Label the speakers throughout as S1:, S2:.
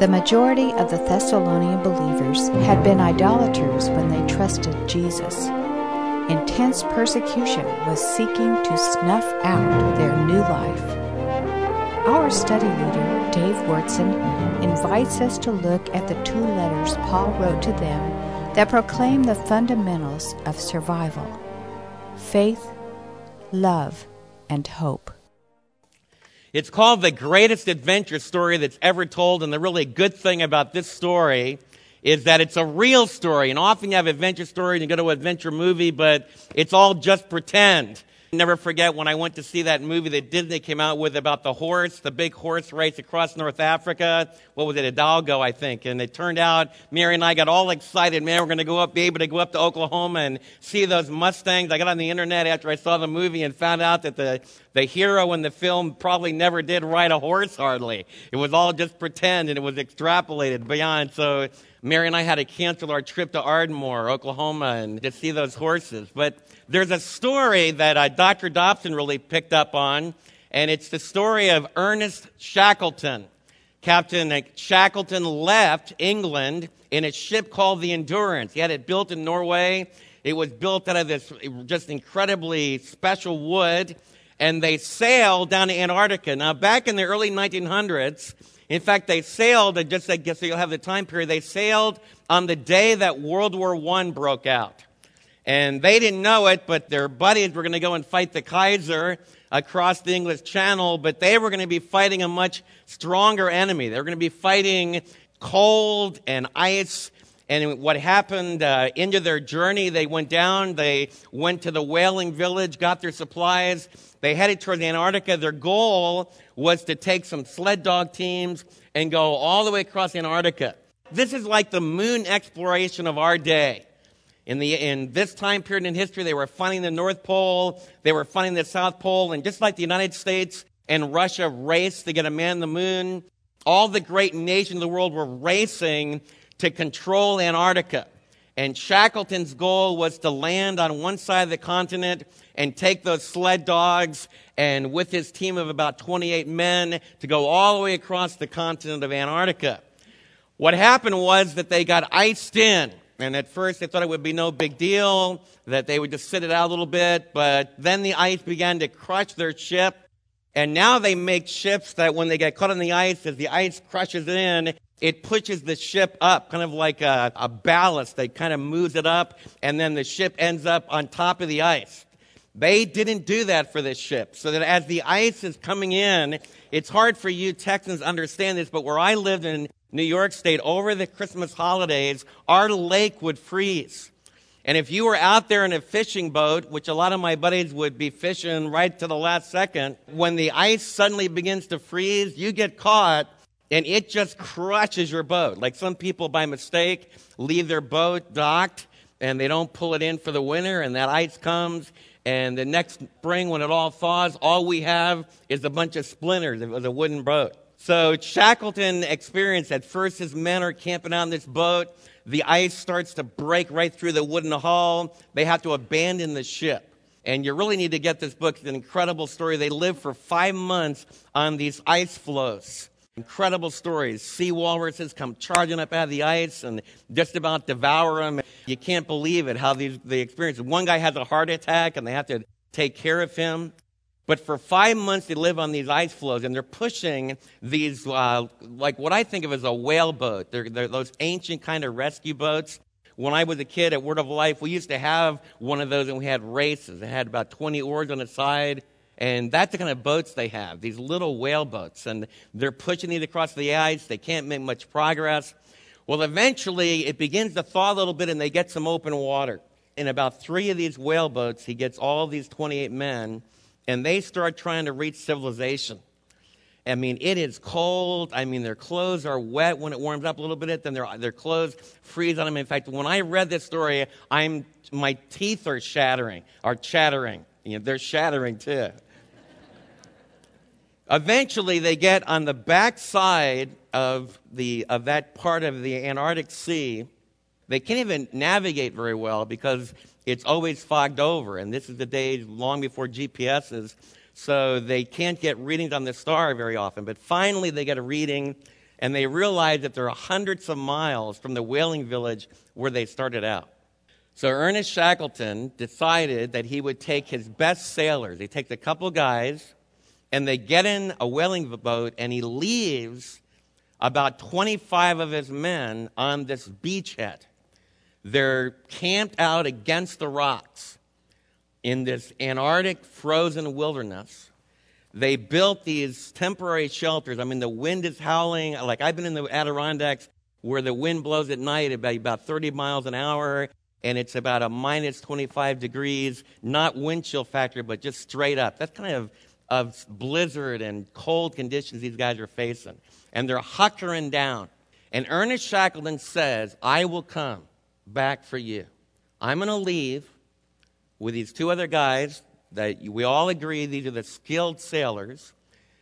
S1: The majority of the Thessalonian believers had been idolaters when they trusted Jesus. Intense persecution was seeking to snuff out their new life. Our study leader, Dave Wyrtzen, invites us to look at the two letters Paul wrote to them that proclaim the fundamentals of survival faith, love, and hope.
S2: It's called the greatest adventure story that's ever told, and the really good thing about this story is that it's a real story. And often you have adventure stories and you go to an adventure movie, but it's all just pretend. Never forget when I went to see that movie that Disney came out with about the horse, the big horse race across North Africa. What was it, Hidalgo, I think. And it turned out Mary and I got all excited. Man, we're going to go up, be able to go up to Oklahoma and see those Mustangs. I got on the internet after I saw the movie and found out that the, the hero in the film probably never did ride a horse hardly. It was all just pretend and it was extrapolated beyond. So Mary and I had to cancel our trip to Ardmore, Oklahoma, and to see those horses. But there's a story that uh, Dr. Dobson really picked up on, and it's the story of Ernest Shackleton. Captain Shackleton left England in a ship called the Endurance. He had it built in Norway. It was built out of this just incredibly special wood, and they sailed down to Antarctica. Now, back in the early 1900s, in fact, they sailed, I just so you'll have the time period, they sailed on the day that World War I broke out. And they didn't know it, but their buddies were going to go and fight the Kaiser across the English Channel, but they were going to be fighting a much stronger enemy. They were going to be fighting cold and ice. And what happened uh, into their journey, they went down, they went to the whaling village, got their supplies, they headed towards Antarctica. Their goal was to take some sled dog teams and go all the way across Antarctica. This is like the moon exploration of our day. In, the, in this time period in history, they were finding the North Pole, they were finding the South Pole, and just like the United States and Russia raced to get a man on the moon, all the great nations of the world were racing to control Antarctica. And Shackleton's goal was to land on one side of the continent and take those sled dogs and with his team of about 28 men to go all the way across the continent of Antarctica. What happened was that they got iced in and at first they thought it would be no big deal, that they would just sit it out a little bit, but then the ice began to crush their ship. And now they make ships that when they get caught on the ice, as the ice crushes in, it pushes the ship up, kind of like a, a ballast that kind of moves it up, and then the ship ends up on top of the ice. They didn't do that for this ship. So that as the ice is coming in, it's hard for you Texans understand this, but where I lived in New York State over the Christmas holidays, our lake would freeze. And if you were out there in a fishing boat, which a lot of my buddies would be fishing right to the last second, when the ice suddenly begins to freeze, you get caught and it just crushes your boat. Like some people by mistake leave their boat docked and they don't pull it in for the winter and that ice comes and the next spring when it all thaws, all we have is a bunch of splinters. It was a wooden boat. So Shackleton experienced at first his men are camping on this boat. The ice starts to break right through the wooden hull. They have to abandon the ship. And you really need to get this book. It's an incredible story. They lived for five months on these ice floes. Incredible stories. Sea walruses come charging up out of the ice and just about devour them. You can't believe it how these, they experience. One guy has a heart attack and they have to take care of him. But for five months, they live on these ice floes, and they're pushing these, uh, like what I think of as a whale boat. They're, they're those ancient kind of rescue boats. When I was a kid at Word of Life, we used to have one of those, and we had races. It had about 20 oars on the side, and that's the kind of boats they have, these little whale boats. And they're pushing these across the ice. They can't make much progress. Well, eventually, it begins to thaw a little bit, and they get some open water. In about three of these whale boats, he gets all these 28 men and they start trying to reach civilization. I mean, it is cold. I mean, their clothes are wet when it warms up a little bit. Then their, their clothes freeze on them. In fact, when I read this story, I'm, my teeth are shattering, are chattering. You know, they're shattering too. Eventually, they get on the back side of, the, of that part of the Antarctic Sea. They can't even navigate very well because it's always fogged over. And this is the days long before GPSs. So they can't get readings on the star very often. But finally, they get a reading. and they realize that they're hundreds of miles from the whaling village where they started out. So Ernest Shackleton decided that he would take his best sailors. He takes a couple guys, and they get in a whaling boat, and he leaves about 25 of his men on this beachhead. They're camped out against the rocks in this Antarctic frozen wilderness. They built these temporary shelters. I mean, the wind is howling. Like, I've been in the Adirondacks where the wind blows at night about, about 30 miles an hour, and it's about a minus 25 degrees, not wind chill factor, but just straight up. That's kind of of blizzard and cold conditions these guys are facing. And they're hunkering down. And Ernest Shackleton says, I will come back for you. I'm going to leave with these two other guys that we all agree these are the skilled sailors.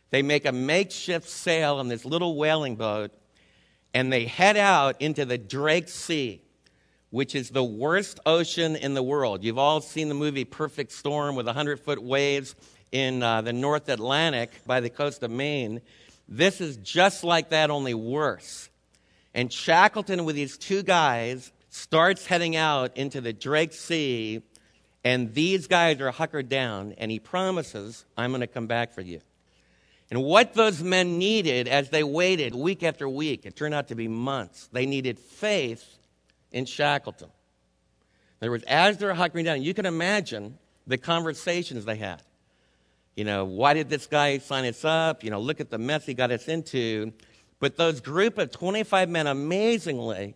S2: They make a makeshift sail on this little whaling boat and they head out into the Drake Sea, which is the worst ocean in the world. You've all seen the movie Perfect Storm with 100 foot waves in uh, the North Atlantic by the coast of Maine. This is just like that, only worse. And Shackleton, with these two guys, starts heading out into the Drake Sea, and these guys are huckered down, and he promises, I'm going to come back for you. And what those men needed as they waited week after week, it turned out to be months, they needed faith in Shackleton. In other words, as they're hunkering down, you can imagine the conversations they had. You know, why did this guy sign us up? You know, look at the mess he got us into. But those group of 25 men, amazingly,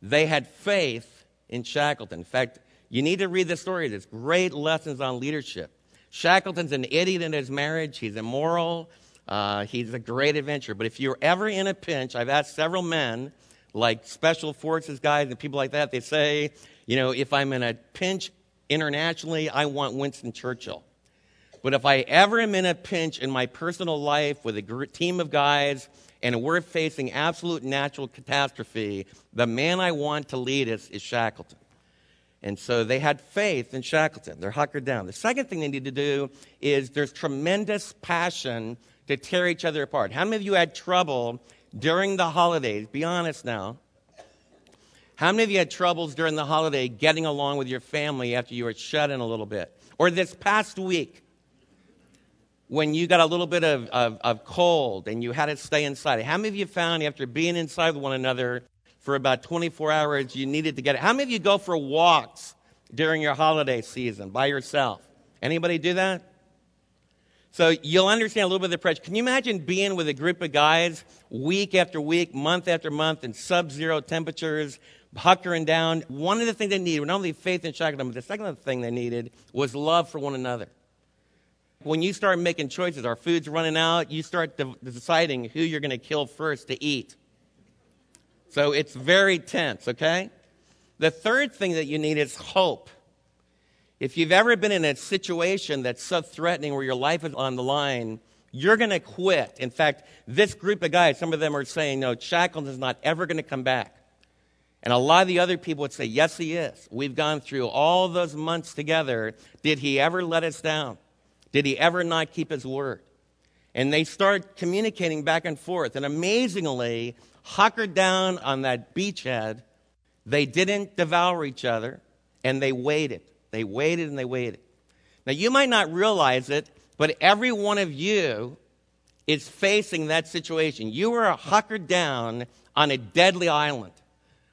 S2: they had faith in Shackleton. In fact, you need to read the story. There's great lessons on leadership. Shackleton's an idiot in his marriage. He's immoral. Uh, he's a great adventurer. But if you're ever in a pinch, I've asked several men, like special forces guys and people like that, they say, you know, if I'm in a pinch internationally, I want Winston Churchill. But if I ever am in a pinch in my personal life with a team of guys and we're facing absolute natural catastrophe, the man I want to lead us is Shackleton. And so they had faith in Shackleton. They're huckered down. The second thing they need to do is there's tremendous passion to tear each other apart. How many of you had trouble during the holidays? Be honest now. How many of you had troubles during the holiday getting along with your family after you were shut in a little bit? Or this past week, when you got a little bit of, of, of, cold and you had to stay inside. How many of you found after being inside with one another for about 24 hours, you needed to get it? How many of you go for walks during your holiday season by yourself? Anybody do that? So you'll understand a little bit of the pressure. Can you imagine being with a group of guys week after week, month after month in sub zero temperatures, huckering down? One of the things they needed, not only faith in Shackleton, but the second thing they needed was love for one another when you start making choices, our food's running out, you start de- deciding who you're going to kill first to eat. So it's very tense, okay? The third thing that you need is hope. If you've ever been in a situation that's so threatening where your life is on the line, you're going to quit. In fact, this group of guys, some of them are saying, no, Shackleton is not ever going to come back. And a lot of the other people would say, yes, he is. We've gone through all those months together. Did he ever let us down? Did he ever not keep his word? And they start communicating back and forth. And amazingly, huckered down on that beachhead, they didn't devour each other and they waited. They waited and they waited. Now, you might not realize it, but every one of you is facing that situation. You are huckered down on a deadly island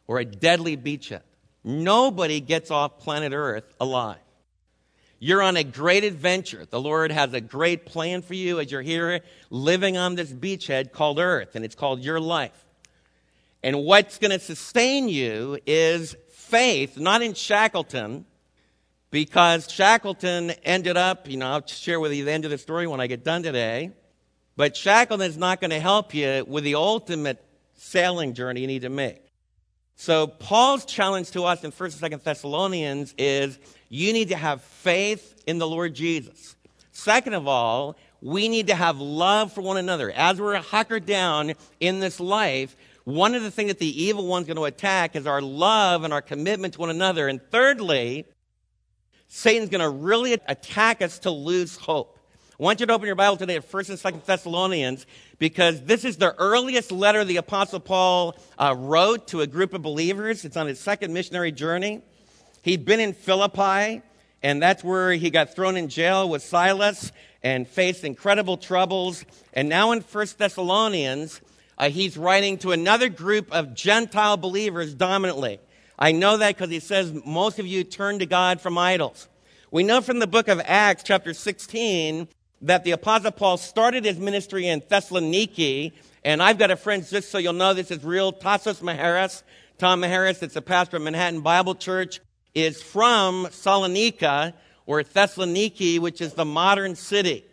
S2: or a deadly beachhead. Nobody gets off planet Earth alive. You're on a great adventure. The Lord has a great plan for you as you're here living on this beachhead called Earth, and it's called your life. And what's going to sustain you is faith, not in Shackleton, because Shackleton ended up, you know, I'll share with you the end of the story when I get done today. But Shackleton is not going to help you with the ultimate sailing journey you need to make. So Paul's challenge to us in 1st and 2nd Thessalonians is you need to have faith in the Lord Jesus. Second of all, we need to have love for one another. As we're huckered down in this life, one of the things that the evil one's going to attack is our love and our commitment to one another. And thirdly, Satan's going to really attack us to lose hope. I want you to open your Bible today at 1st and 2nd Thessalonians because this is the earliest letter the Apostle Paul uh, wrote to a group of believers. It's on his second missionary journey. He'd been in Philippi, and that's where he got thrown in jail with Silas and faced incredible troubles. And now in 1st Thessalonians, uh, he's writing to another group of Gentile believers dominantly. I know that because he says most of you turn to God from idols. We know from the book of Acts, chapter 16, that the Apostle Paul started his ministry in Thessaloniki. And I've got a friend, just so you'll know this is real, Tassos Maharis. Tom Maharis, that's a pastor of Manhattan Bible Church, is from Salonika, or Thessaloniki, which is the modern city.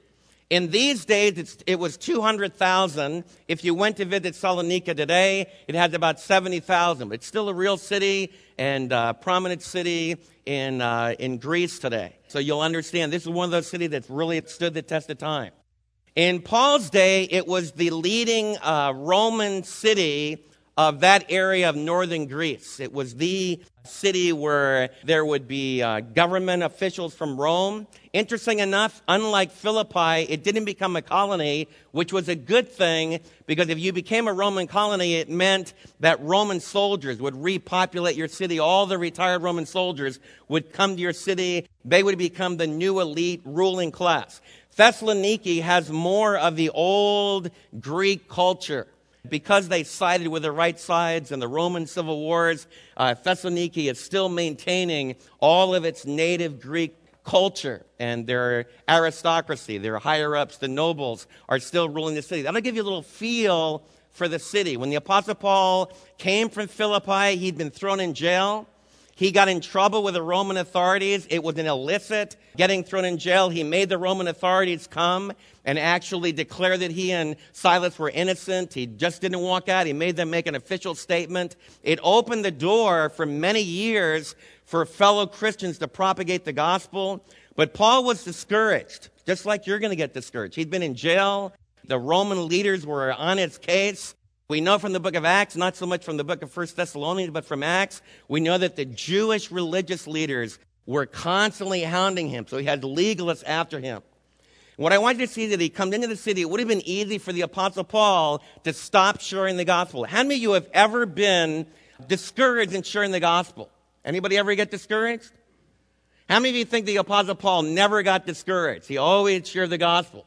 S2: In these days, it was 200,000. If you went to visit Salonika today, it has about 70,000. It's still a real city and a prominent city in, uh, in Greece today. So you'll understand this is one of those cities that's really stood the test of time. In Paul's day, it was the leading uh, Roman city of that area of northern Greece. It was the city where there would be uh, government officials from Rome. Interesting enough, unlike Philippi, it didn't become a colony, which was a good thing because if you became a Roman colony, it meant that Roman soldiers would repopulate your city. All the retired Roman soldiers would come to your city. They would become the new elite ruling class. Thessaloniki has more of the old Greek culture. Because they sided with the right sides in the Roman civil wars, uh, Thessaloniki is still maintaining all of its native Greek culture and their aristocracy, their higher ups, the nobles are still ruling the city. That'll give you a little feel for the city. When the Apostle Paul came from Philippi, he'd been thrown in jail. He got in trouble with the Roman authorities. It was an illicit getting thrown in jail. He made the Roman authorities come and actually declare that he and Silas were innocent. He just didn't walk out. He made them make an official statement. It opened the door for many years for fellow Christians to propagate the gospel. But Paul was discouraged, just like you're going to get discouraged. He'd been in jail. The Roman leaders were on his case. We know from the book of Acts, not so much from the book of First Thessalonians, but from Acts, we know that the Jewish religious leaders were constantly hounding him. So he had legalists after him. What I want you to see that he comes into the city, it would have been easy for the Apostle Paul to stop sharing the gospel. How many of you have ever been discouraged in sharing the gospel? Anybody ever get discouraged? How many of you think the Apostle Paul never got discouraged? He always shared the gospel.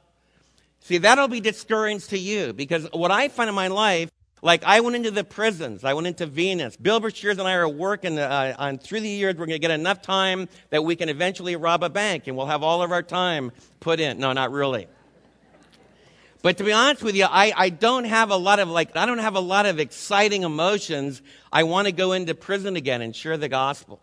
S2: See, that'll be discouraging to you because what I find in my life like I went into the prisons, I went into Venus. Bill Shears and I are working uh, on through the years. We're going to get enough time that we can eventually rob a bank, and we'll have all of our time put in. No, not really. But to be honest with you, I, I don't have a lot of like I don't have a lot of exciting emotions. I want to go into prison again and share the gospel.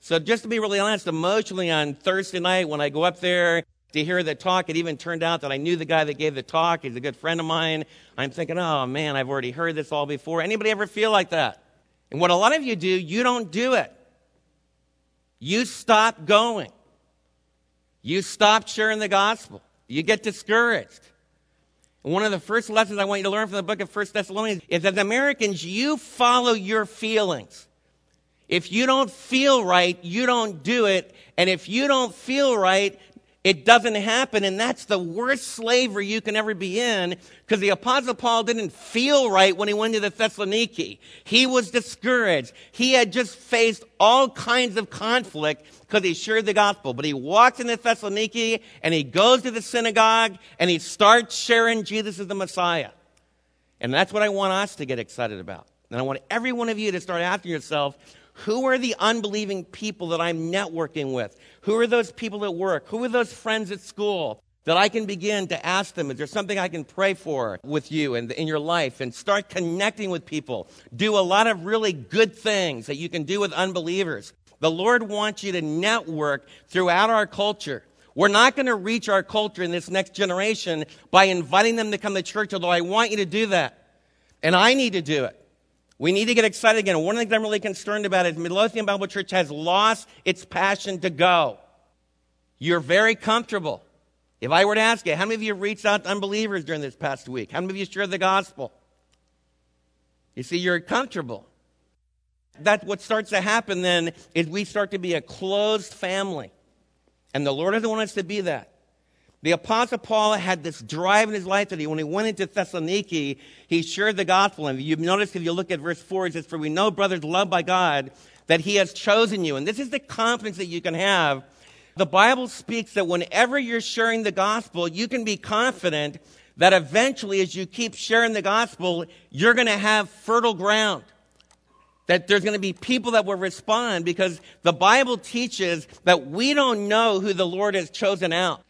S2: So just to be really honest, emotionally on Thursday night when I go up there to hear the talk. It even turned out that I knew the guy that gave the talk. He's a good friend of mine. I'm thinking, oh man, I've already heard this all before. Anybody ever feel like that? And what a lot of you do, you don't do it. You stop going. You stop sharing the gospel. You get discouraged. And one of the first lessons I want you to learn from the book of First Thessalonians is that Americans, you follow your feelings. If you don't feel right, you don't do it. And if you don't feel right, it doesn't happen, and that's the worst slavery you can ever be in because the Apostle Paul didn't feel right when he went to the Thessaloniki. He was discouraged. He had just faced all kinds of conflict because he shared the gospel. But he walks into Thessaloniki and he goes to the synagogue and he starts sharing Jesus as the Messiah. And that's what I want us to get excited about. And I want every one of you to start asking yourself, who are the unbelieving people that I'm networking with? Who are those people at work? Who are those friends at school that I can begin to ask them, is there something I can pray for with you and in your life? And start connecting with people. Do a lot of really good things that you can do with unbelievers. The Lord wants you to network throughout our culture. We're not going to reach our culture in this next generation by inviting them to come to church, although I want you to do that. And I need to do it. We need to get excited again. One of the things I'm really concerned about is Midlothian Bible Church has lost its passion to go. You're very comfortable. If I were to ask you, how many of you reached out to unbelievers during this past week? How many of you shared the gospel? You see, you're comfortable. That's what starts to happen then is we start to be a closed family. And the Lord doesn't want us to be that. The Apostle Paul had this drive in his life that he, when he went into Thessaloniki, he shared the gospel. And you notice if you look at verse 4, it says, For we know, brothers, loved by God, that he has chosen you. And this is the confidence that you can have. The Bible speaks that whenever you're sharing the gospel, you can be confident that eventually, as you keep sharing the gospel, you're going to have fertile ground. That there's going to be people that will respond because the Bible teaches that we don't know who the Lord has chosen out.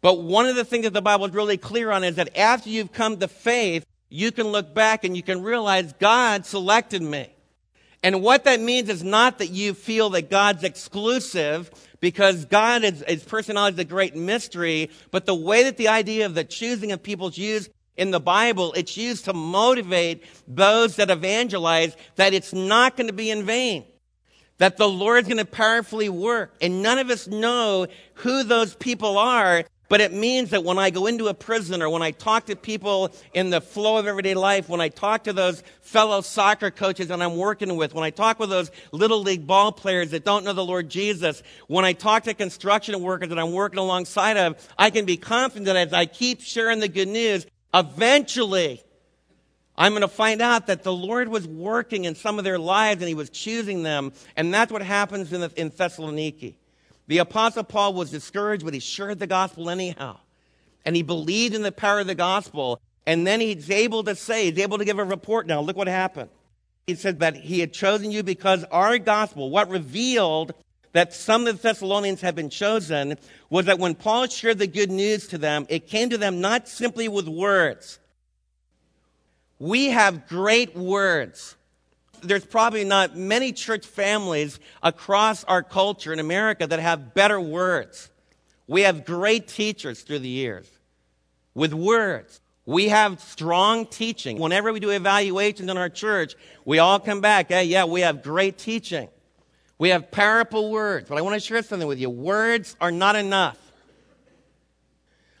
S2: But one of the things that the Bible is really clear on is that after you've come to faith, you can look back and you can realize God selected me. And what that means is not that you feel that God's exclusive because God is, his personality is a great mystery, but the way that the idea of the choosing of people's used in the Bible, it's used to motivate those that evangelize that it's not going to be in vain. That the Lord's going to powerfully work. And none of us know who those people are, but it means that when I go into a prison or when I talk to people in the flow of everyday life, when I talk to those fellow soccer coaches that I'm working with, when I talk with those little league ball players that don't know the Lord Jesus, when I talk to construction workers that I'm working alongside of, I can be confident that as I keep sharing the good news, eventually I'm going to find out that the Lord was working in some of their lives and he was choosing them. And that's what happens in, the, in Thessaloniki. The Apostle Paul was discouraged, but he shared the gospel anyhow. And he believed in the power of the gospel. And then he's able to say, he's able to give a report now. Look what happened. He said that he had chosen you because our gospel, what revealed that some of the Thessalonians had been chosen, was that when Paul shared the good news to them, it came to them not simply with words. We have great words there's probably not many church families across our culture in America that have better words. We have great teachers through the years with words. We have strong teaching. Whenever we do evaluations in our church, we all come back, hey, yeah, we have great teaching. We have powerful words. But I want to share something with you. Words are not enough.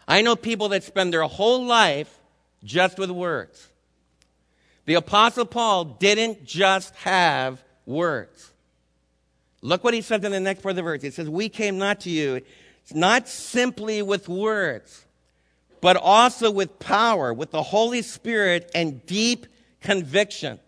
S2: I know people that spend their whole life just with words. The Apostle Paul didn't just have words. Look what he says in the next part of the verse. He says, We came not to you, not simply with words, but also with power, with the Holy Spirit and deep conviction.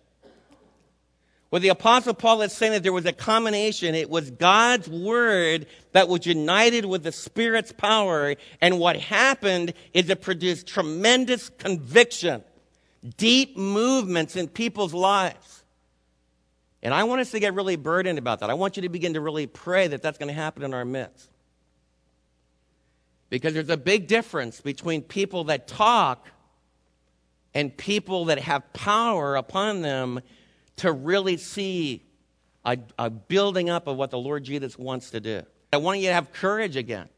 S2: What the Apostle Paul is saying that there was a combination. It was God's word that was united with the Spirit's power. And what happened is it produced tremendous conviction deep movements in people's lives. And I want us to get really burdened about that. I want you to begin to really pray that that's going to happen in our midst. Because there's a big difference between people that talk and people that have power upon them to really see a, a, building up of what the Lord Jesus wants to do. I want you to have courage again.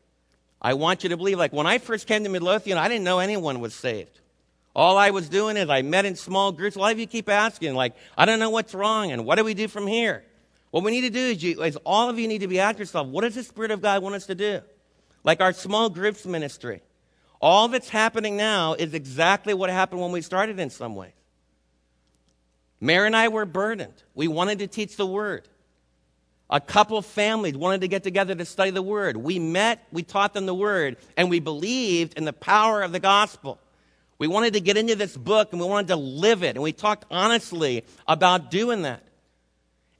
S2: I want you to believe, like when I first came to Midlothian, I didn't know anyone was saved. All I was doing is I met in small groups. A lot of you keep asking, like, I don't know what's wrong and what do we do from here? What we need to do is, you, is all of you need to be asking yourself, what does the Spirit of God want us to do? Like our small groups ministry. All that's happening now is exactly what happened when we started in some ways. Mary and I were burdened. We wanted to teach the Word. A couple families wanted to get together to study the Word. We met, we taught them the Word, and we believed in the power of the gospel. We wanted to get into this book and we wanted to live it. And we talked honestly about doing that.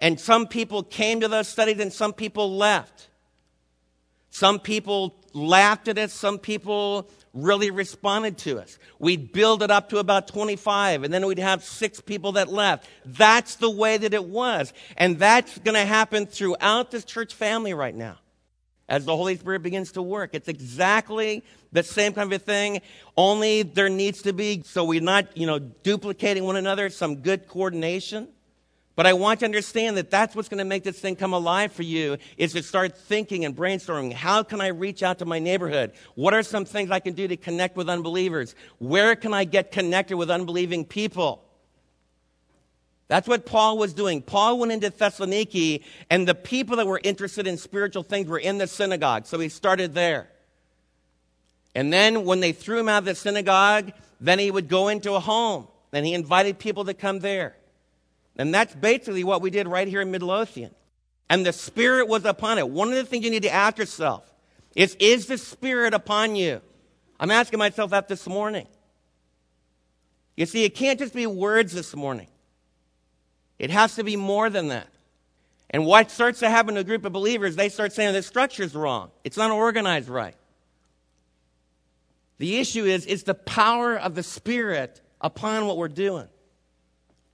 S2: And some people came to those studies and some people left. Some people laughed at us. Some people really responded to us. We'd build it up to about 25 and then we'd have six people that left. That's the way that it was. And that's going to happen throughout this church family right now as the Holy Spirit begins to work. It's exactly the same kind of a thing, only there needs to be, so we're not, you know, duplicating one another, some good coordination. But I want to understand that that's what's going to make this thing come alive for you is to start thinking and brainstorming. How can I reach out to my neighborhood? What are some things I can do to connect with unbelievers? Where can I get connected with unbelieving people? That's what Paul was doing. Paul went into Thessaloniki, and the people that were interested in spiritual things were in the synagogue. So he started there. And then when they threw him out of the synagogue, then he would go into a home, and he invited people to come there. And that's basically what we did right here in Midlothian. And the Spirit was upon it. One of the things you need to ask yourself Is, is the Spirit upon you? I'm asking myself that this morning. You see, it can't just be words this morning, it has to be more than that. And what starts to happen to a group of believers, they start saying the structure's wrong, it's not organized right. The issue is, is the power of the Spirit upon what we're doing?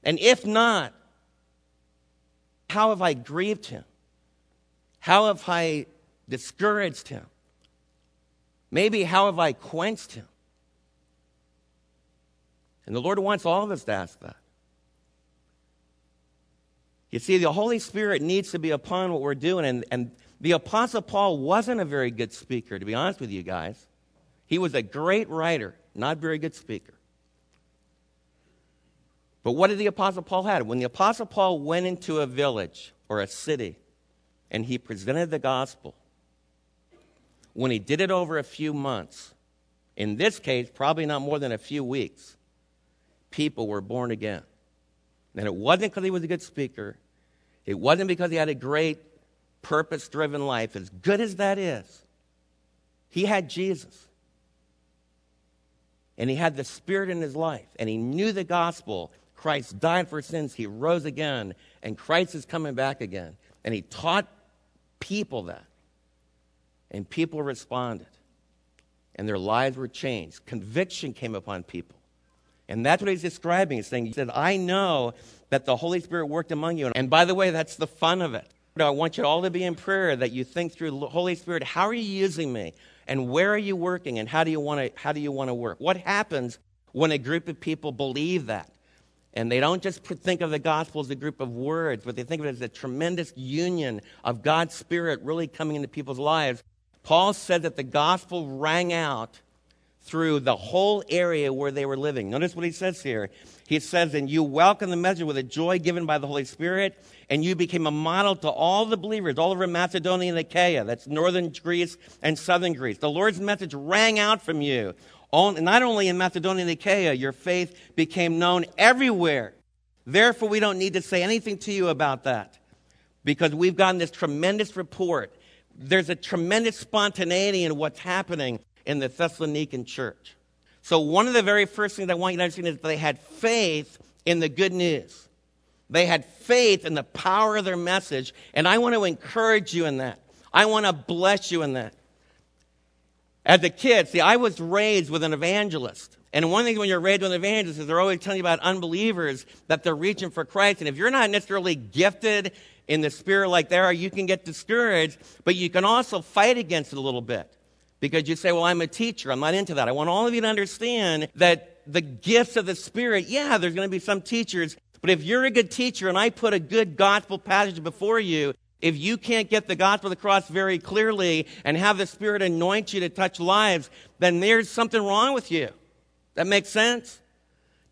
S2: And if not, how have I grieved him? How have I discouraged him? Maybe how have I quenched him? And the Lord wants all of us to ask that. You see, the Holy Spirit needs to be upon what we're doing. And, and the Apostle Paul wasn't a very good speaker, to be honest with you guys. He was a great writer, not very good speaker. But what did the Apostle Paul have? When the Apostle Paul went into a village or a city and he presented the gospel, when he did it over a few months, in this case, probably not more than a few weeks, people were born again. And it wasn't because he was a good speaker, it wasn't because he had a great purpose driven life, as good as that is. He had Jesus. And he had the Spirit in his life, and he knew the gospel, Christ died for sins, he rose again, and Christ is coming back again. And he taught people that. And people responded. And their lives were changed. Conviction came upon people. And that's what he's describing. He's saying, He said, I know that the Holy Spirit worked among you. And by the way, that's the fun of it. I want you all to be in prayer that you think through the Holy Spirit, how are you using me? And where are you working? And how do you want to, how do you want to work? What happens when a group of people believe that? And they don't just think of the gospel as a group of words, but they think of it as a tremendous union of God's Spirit really coming into people's lives. Paul said that the gospel rang out through the whole area where they were living. Notice what he says here. He says, And you welcomed the message with a joy given by the Holy Spirit, and you became a model to all the believers all over Macedonia and Achaia. That's northern Greece and southern Greece. The Lord's message rang out from you not only in Macedonia and Achaia, your faith became known everywhere. Therefore, we don't need to say anything to you about that because we've gotten this tremendous report. There's a tremendous spontaneity in what's happening in the Thessalonican church. So, one of the very first things I want you to understand is they had faith in the good news. They had faith in the power of their message, and I want to encourage you in that. I want to bless you in that. As a kid, see, I was raised with an evangelist. And one thing when you're raised with an evangelist is they're always telling you about unbelievers that they're reaching for Christ. And if you're not necessarily gifted in the spirit like they are, you can get discouraged, but you can also fight against it a little bit. Because you say, well, I'm a teacher. I'm not into that. I want all of you to understand that the gifts of the Spirit, yeah, there's going to be some teachers, but if you're a good teacher and I put a good gospel passage before you, if you can't get the gospel of the cross very clearly and have the Spirit anoint you to touch lives, then there's something wrong with you. That makes sense?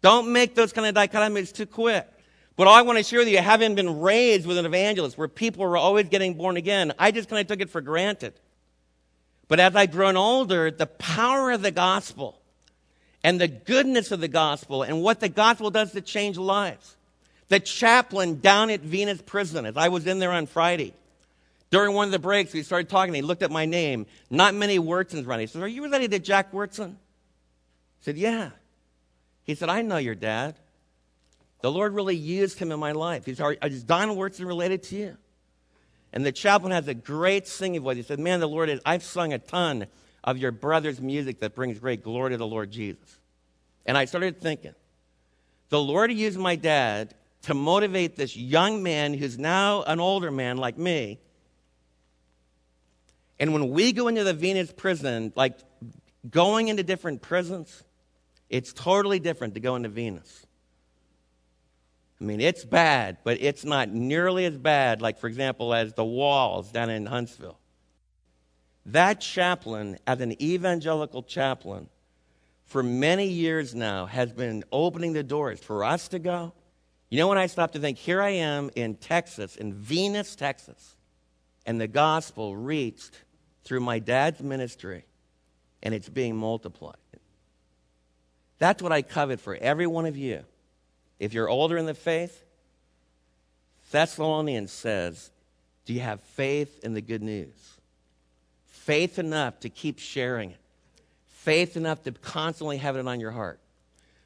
S2: Don't make those kind of dichotomies too quick. But all I want to share with you, having been raised with an evangelist where people were always getting born again, I just kind of took it for granted. But as I've grown older, the power of the gospel and the goodness of the gospel and what the gospel does to change lives the chaplain down at Venus Prison, as I was in there on Friday, during one of the breaks, we started talking. He looked at my name. Not many Wyrtzens running. He said, Are you related to Jack Wyrtzen? I said, Yeah. He said, I know your dad. The Lord really used him in my life. He said, Is Don Wyrtzen related to you? And the chaplain has a great singing voice. He said, Man, the Lord is, I've sung a ton of your brother's music that brings great glory to the Lord Jesus. And I started thinking, the Lord used my dad to motivate this young man who's now an older man like me. And when we go into the Venus prison, like going into different prisons, it's totally different to go into Venus. I mean, it's bad, but it's not nearly as bad, like, for example, as the walls down in Huntsville. That chaplain, as an evangelical chaplain, for many years now, has been opening the doors for us to go you know when I stop to think, here I am in Texas, in Venus, Texas, and the gospel reached through my dad's ministry, and it's being multiplied. That's what I covet for every one of you. If you're older in the faith, Thessalonians says, Do you have faith in the good news? faith enough to keep sharing it, faith enough to constantly have it on your heart.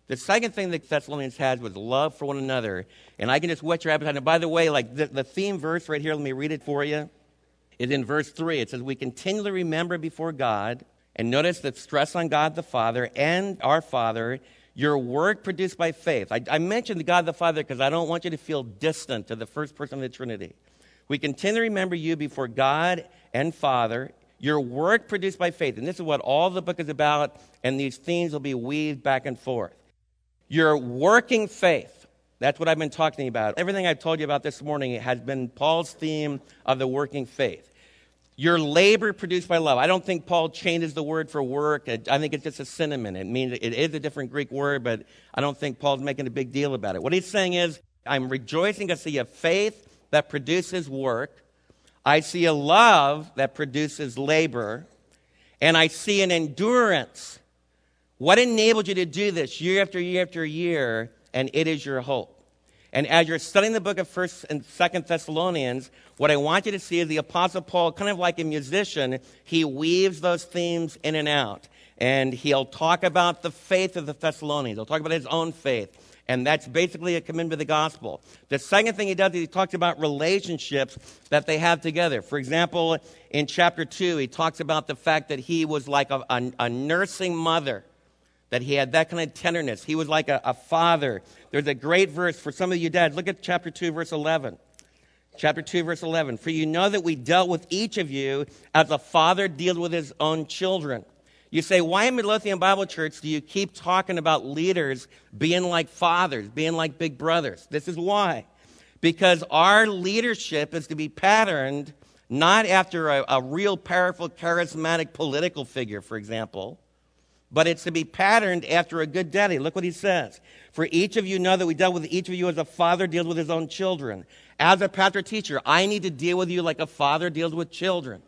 S2: The second thing that Thessalonians has was love for one another. And I can just whet your appetite. And by the way, like the, the theme verse right here, let me read it for you, is in verse 3. It says, We continually remember before God, and notice the stress on God the Father and our Father, your work produced by faith. I, I mentioned God the Father because I don't want you to feel distant to the first person of the Trinity. We continue to remember you before God and Father, your work produced by faith. And this is what all the book is about, and these themes will be weaved back and forth. Your working faith. That's what I've been talking about. Everything I've told you about this morning has been Paul's theme of the working faith. Your labor produced by love. I don't think Paul changes the word for work. I think it's just a synonym. It means it is a different Greek word, but I don't think Paul's making a big deal about it. What he's saying is, I'm rejoicing. I see a faith that produces work. I see a love that produces labor. And I see an endurance what enabled you to do this year after year after year? And it is your hope. And as you're studying the book of 1st and 2nd Thessalonians, what I want you to see is the Apostle Paul, kind of like a musician, he weaves those themes in and out. And he'll talk about the faith of the Thessalonians. He'll talk about his own faith. And that's basically a commitment to the gospel. The second thing he does is he talks about relationships that they have together. For example, in chapter 2, he talks about the fact that he was like a, a, a nursing mother that he had that kind of tenderness. He was like a, a father. There's a great verse for some of you dads. Look at chapter 2, verse 11. Chapter 2, verse 11. For you know that we dealt with each of you as a father deals with his own children. You say, why in Midlothian Bible Church do you keep talking about leaders being like fathers, being like big brothers? This is why. Because our leadership is to be patterned not after a, a real powerful, charismatic political figure, for example, but it's to be patterned after a good daddy. Look what he says. For each of you know that we dealt with each of you as a father deals with his own children. As a pastor teacher, I need to deal with you like a father deals with children.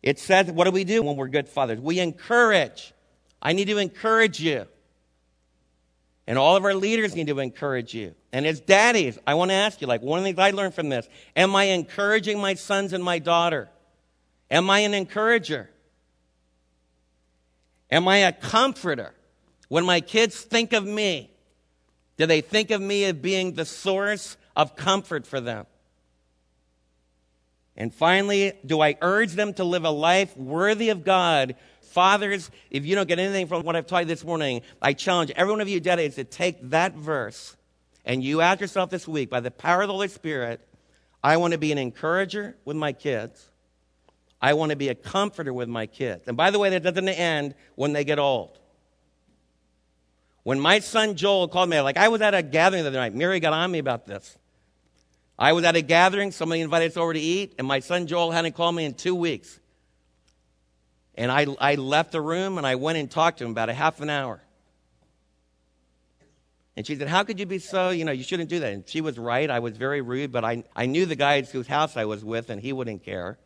S2: It says, what do we do when we're good fathers? We encourage. I need to encourage you. And all of our leaders need to encourage you. And as daddies, I want to ask you, like one of the things I learned from this, am I encouraging my sons and my daughter? Am I an encourager? Am I a comforter? When my kids think of me, do they think of me as being the source of comfort for them? And finally, do I urge them to live a life worthy of God? Fathers, if you don't get anything from what I've taught you this morning, I challenge every one of you dads to take that verse and you ask yourself this week, by the power of the Holy Spirit, I want to be an encourager with my kids. I want to be a comforter with my kids. And by the way, that doesn't end when they get old. When my son Joel called me, like I was at a gathering the other night, Mary got on me about this. I was at a gathering, somebody invited us over to eat, and my son Joel hadn't called me in two weeks. And I, I left the room and I went and talked to him about a half an hour. And she said, How could you be so, you know, you shouldn't do that? And she was right. I was very rude, but I, I knew the guys whose house I was with, and he wouldn't care.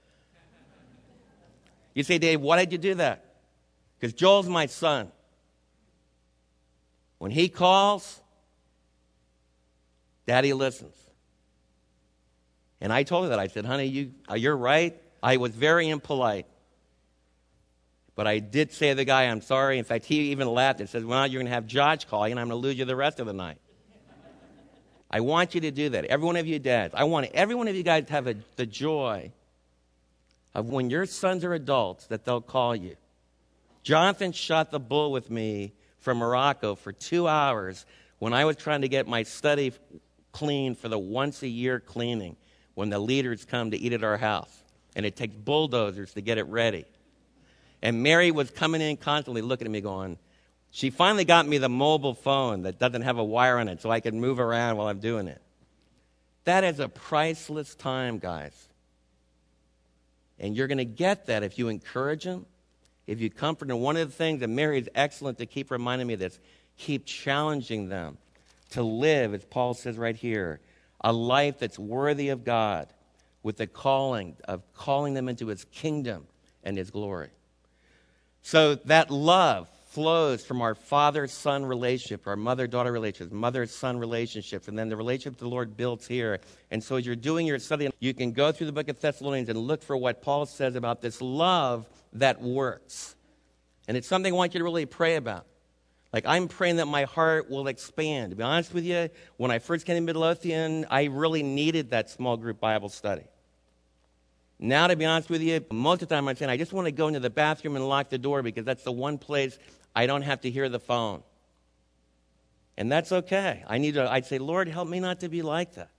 S2: You say, Dave, why did you do that? Because Joel's my son. When he calls, Daddy listens. And I told her that. I said, honey, you, uh, you're right. I was very impolite. But I did say to the guy, I'm sorry. In fact, he even laughed and said, Well, you're going to have Josh call you, and I'm going to lose you the rest of the night. I want you to do that. Every one of you dads. I want every one of you guys to have a, the joy of when your sons are adults that they'll call you. Jonathan shot the bull with me from Morocco for two hours when I was trying to get my study clean for the once a year cleaning when the leaders come to eat at our house. And it takes bulldozers to get it ready. And Mary was coming in constantly looking at me going, she finally got me the mobile phone that doesn't have a wire on it so I can move around while I'm doing it. That is a priceless time, guys. And you're going to get that if you encourage them, if you comfort them. One of the things that Mary is excellent to keep reminding me of this keep challenging them to live, as Paul says right here, a life that's worthy of God with the calling of calling them into his kingdom and his glory. So that love flows from our father son relationship, our mother daughter relationships, mother son relationships, and then the relationship the Lord builds here. And so, as you're doing your study, you can go through the book of Thessalonians and look for what Paul says about this love that works. And it's something I want you to really pray about. Like, I'm praying that my heart will expand. To be honest with you, when I first came to Midlothian, I really needed that small group Bible study. Now, to be honest with you, most of the time I'm saying I just want to go into the bathroom and lock the door because that's the one place I don't have to hear the phone. And that's okay. I need to, I'd say, Lord, help me not to be like that.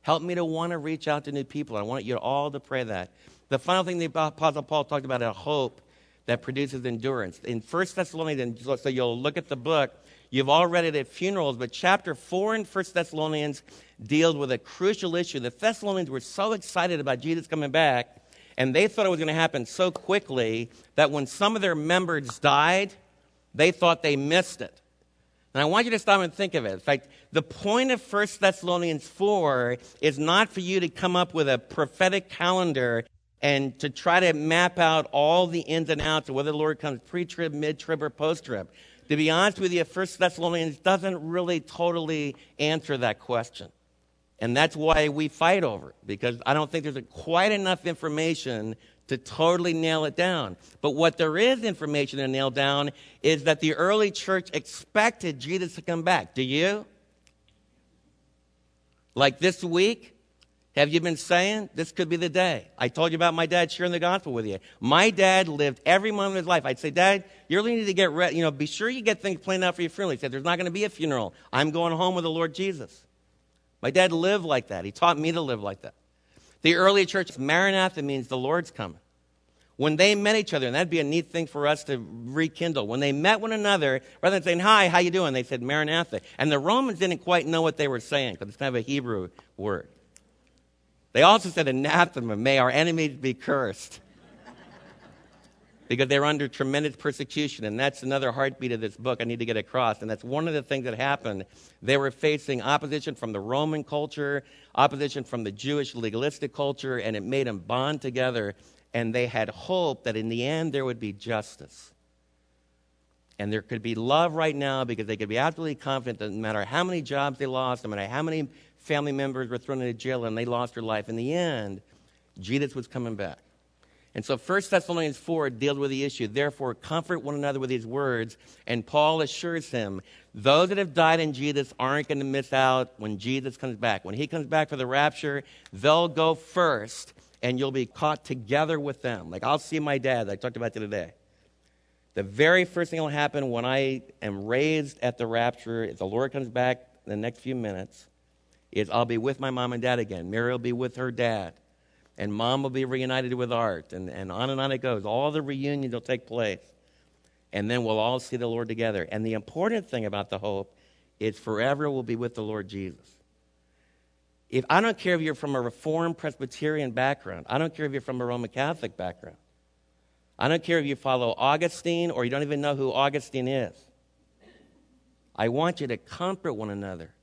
S2: Help me to want to reach out to new people. I want you all to pray that. The final thing the Apostle Paul talked about is hope that produces endurance. In 1 Thessalonians, so you'll look at the book, you've all read it at funerals, but chapter 4 in 1 Thessalonians deals with a crucial issue. The Thessalonians were so excited about Jesus coming back, and they thought it was going to happen so quickly that when some of their members died, they thought they missed it. And I want you to stop and think of it. In fact, the point of 1 Thessalonians 4 is not for you to come up with a prophetic calendar and to try to map out all the ins and outs of whether the Lord comes pre trib, mid trib, or post trib. To be honest with you, 1 Thessalonians doesn't really totally answer that question. And that's why we fight over it, because I don't think there's quite enough information to totally nail it down. But what there is information to nail down is that the early church expected Jesus to come back. Do you? Like this week, have you been saying this could be the day? I told you about my dad sharing the gospel with you. My dad lived every moment of his life. I'd say, Dad, you really need to get ready. You know, be sure you get things planned out for your funeral. He said, There's not going to be a funeral. I'm going home with the Lord Jesus. My dad lived like that. He taught me to live like that. The early church, Maranatha means the Lord's coming. When they met each other, and that'd be a neat thing for us to rekindle. When they met one another, rather than saying, hi, how you doing? They said Maranatha. And the Romans didn't quite know what they were saying, because it's kind of a Hebrew word. They also said anathema, may our enemies be cursed because they were under tremendous persecution. And that's another heartbeat of this book I need to get across. And that's one of the things that happened. They were facing opposition from the Roman culture, opposition from the Jewish legalistic culture, and it made them bond together. And they had hope that in the end there would be justice. And there could be love right now because they could be absolutely confident that no matter how many jobs they lost, no matter how many family members were thrown into jail and they lost their life, in the end, Jesus was coming back. And so 1 Thessalonians 4 deals with the issue. Therefore, comfort one another with these words. And Paul assures him those that have died in Jesus aren't going to miss out when Jesus comes back. When he comes back for the rapture, they'll go first, and you'll be caught together with them. Like I'll see my dad, I talked about the other day. The very first thing that will happen when I am raised at the rapture, if the Lord comes back in the next few minutes, is I'll be with my mom and dad again. Mary will be with her dad and mom will be reunited with Art, and, and on and on it goes. All the reunions will take place. And then we'll all see the Lord together. And the important thing about the hope is forever we'll be with the Lord Jesus. If I don't care if you're from a Reformed Presbyterian background, I don't care if you're from a Roman Catholic background. I don't care if you follow Augustine or you don't even know who Augustine is. I want you to comfort one another.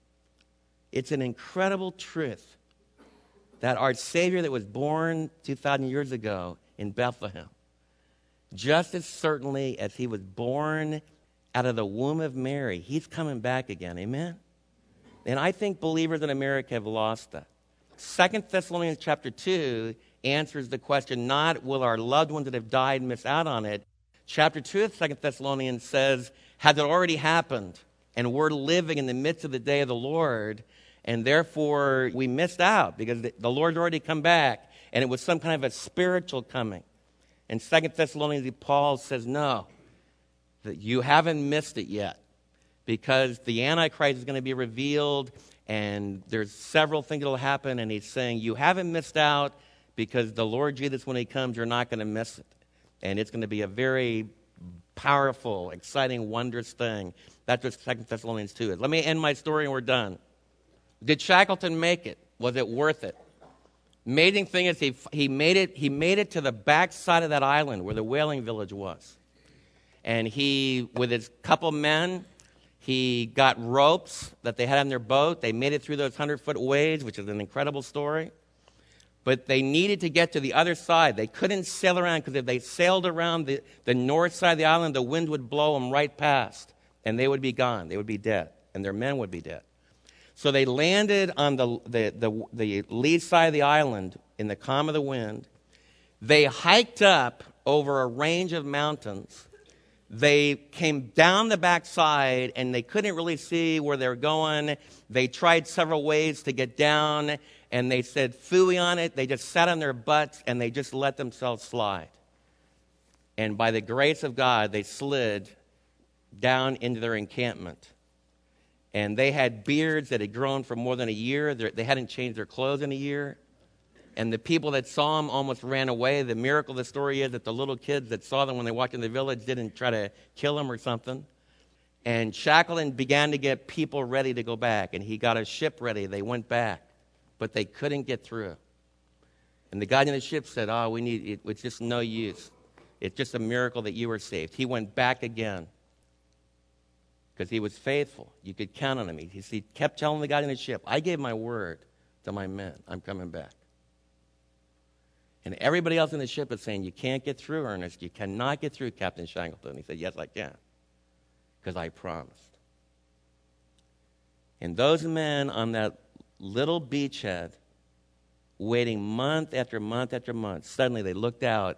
S2: It's an incredible truth that our Savior that was born 2,000 years ago in Bethlehem, just as certainly as he was born out of the womb of Mary, he's coming back again. Amen? And I think believers in America have lost that. Second Thessalonians chapter 2 answers the question not will our loved ones that have died miss out on it. Chapter 2 of Second Thessalonians says, has it already happened? And we're living in the midst of the day of the Lord and therefore we missed out because the Lord's already come back, and it was some kind of a spiritual coming. In Second Thessalonians, Paul says, No, that you haven't missed it yet because the Antichrist is going to be revealed, and there's several things that will happen, and he's saying, You haven't missed out because the Lord Jesus, when he comes, you're not going to miss it. And it's going to be a very powerful, exciting, wondrous thing. That's what Second Thessalonians 2 is. Let me end my story and we're done. Did Shackleton make it? Was it worth it? Amazing thing is he, he, made it, he made it to the back side of that island where the whaling village was. And he, with his couple men, he got ropes that they had on their boat. They made it through those 100 foot waves, which is an incredible story. but they needed to get to the other side. They couldn't sail around because if they sailed around the, the north side of the island, the wind would blow them right past, and they would be gone. They would be dead, and their men would be dead. So they landed on the, the, the, the lee side of the island in the calm of the wind. They hiked up over a range of mountains. They came down the backside and they couldn't really see where they were going. They tried several ways to get down and they said fooey on it. They just sat on their butts and they just let themselves slide. And by the grace of God, they slid down into their encampment. And they had beards that had grown for more than a year. They hadn't changed their clothes in a year. And the people that saw them almost ran away. The miracle of the story is that the little kids that saw them when they walked in the village didn't try to kill them or something. And Shackleton began to get people ready to go back. And he got a ship ready. They went back but they couldn't get through. And the guy in the ship said, Oh, we need, it, it's just no use. It's just a miracle that you were saved. He went back again because he was faithful. You could count on him. He, he kept telling the guy in the ship, I gave my word to my men. I'm coming back. And everybody else in the ship is saying, You can't get through, Ernest. You cannot get through, Captain Shackleton. He said, Yes, I can, because I promised. And those men on that little beachhead, waiting month after month after month. Suddenly they looked out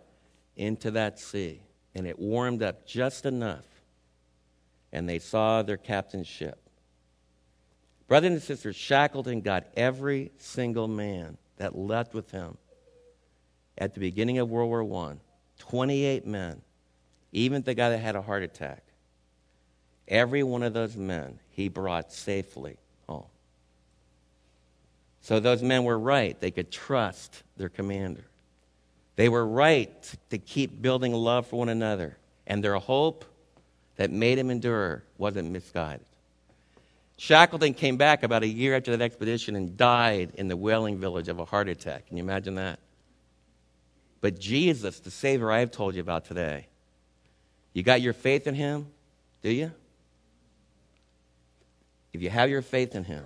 S2: into that sea, and it warmed up just enough, and they saw their captain's ship. Brothers and sisters, Shackleton got every single man that left with him at the beginning of World War I 28 men, even the guy that had a heart attack. Every one of those men he brought safely home. So those men were right. They could trust their commander. They were right to keep building love for one another. And their hope that made him endure wasn't misguided. Shackleton came back about a year after that expedition and died in the whaling village of a heart attack. Can you imagine that? But Jesus, the Savior I have told you about today, you got your faith in him? Do you? If you have your faith in him,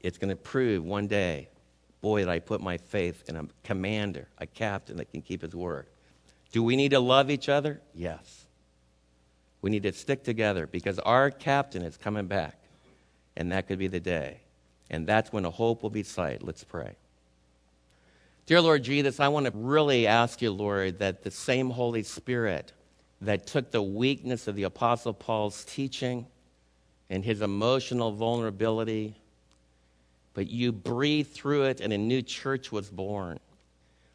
S2: it's going to prove one day, boy, that I put my faith in a commander, a captain that can keep his word. Do we need to love each other? Yes. We need to stick together because our captain is coming back, and that could be the day. And that's when a hope will be sight. Let's pray. Dear Lord Jesus, I want to really ask you, Lord, that the same Holy Spirit that took the weakness of the Apostle Paul's teaching and his emotional vulnerability but you breathed through it and a new church was born.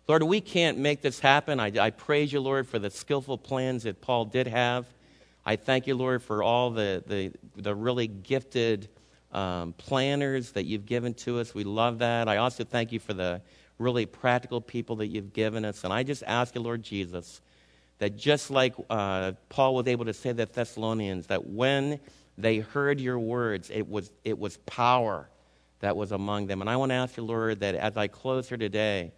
S2: Lord, we can't make this happen. I, I, praise you, Lord, for the skillful plans that Paul did have. I thank you, Lord, for all the, the, the really gifted um, planners that you've given to us. We love that. I also thank you for the really practical people that you've given us. And I just ask you, Lord Jesus, that just like uh, Paul was able to say to the Thessalonians, that when they heard your words, it was, it was power that was among them. And I want to ask you, Lord, that as I close here today,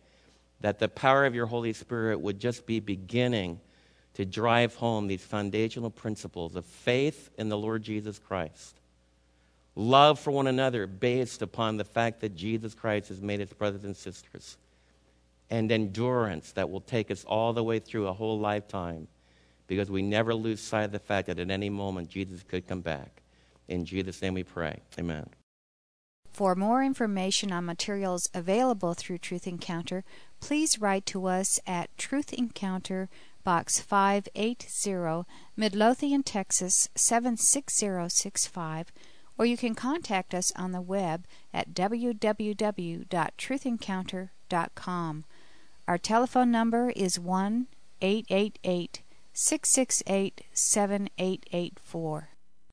S2: that the power of your Holy Spirit would just be beginning to drive home these foundational principles of faith in the Lord Jesus Christ, love for one another based upon the fact that Jesus Christ has made us brothers and sisters, and endurance that will take us all the way through a whole lifetime because we never lose sight of the fact that at any moment Jesus could come back. In Jesus' name we pray. Amen.
S1: For more information on materials available through Truth Encounter, please write to us at Truth Encounter, Box 580, Midlothian, Texas 76065, or you can contact us on the web at www.truthencounter.com. Our telephone number is 1 888 668 7884.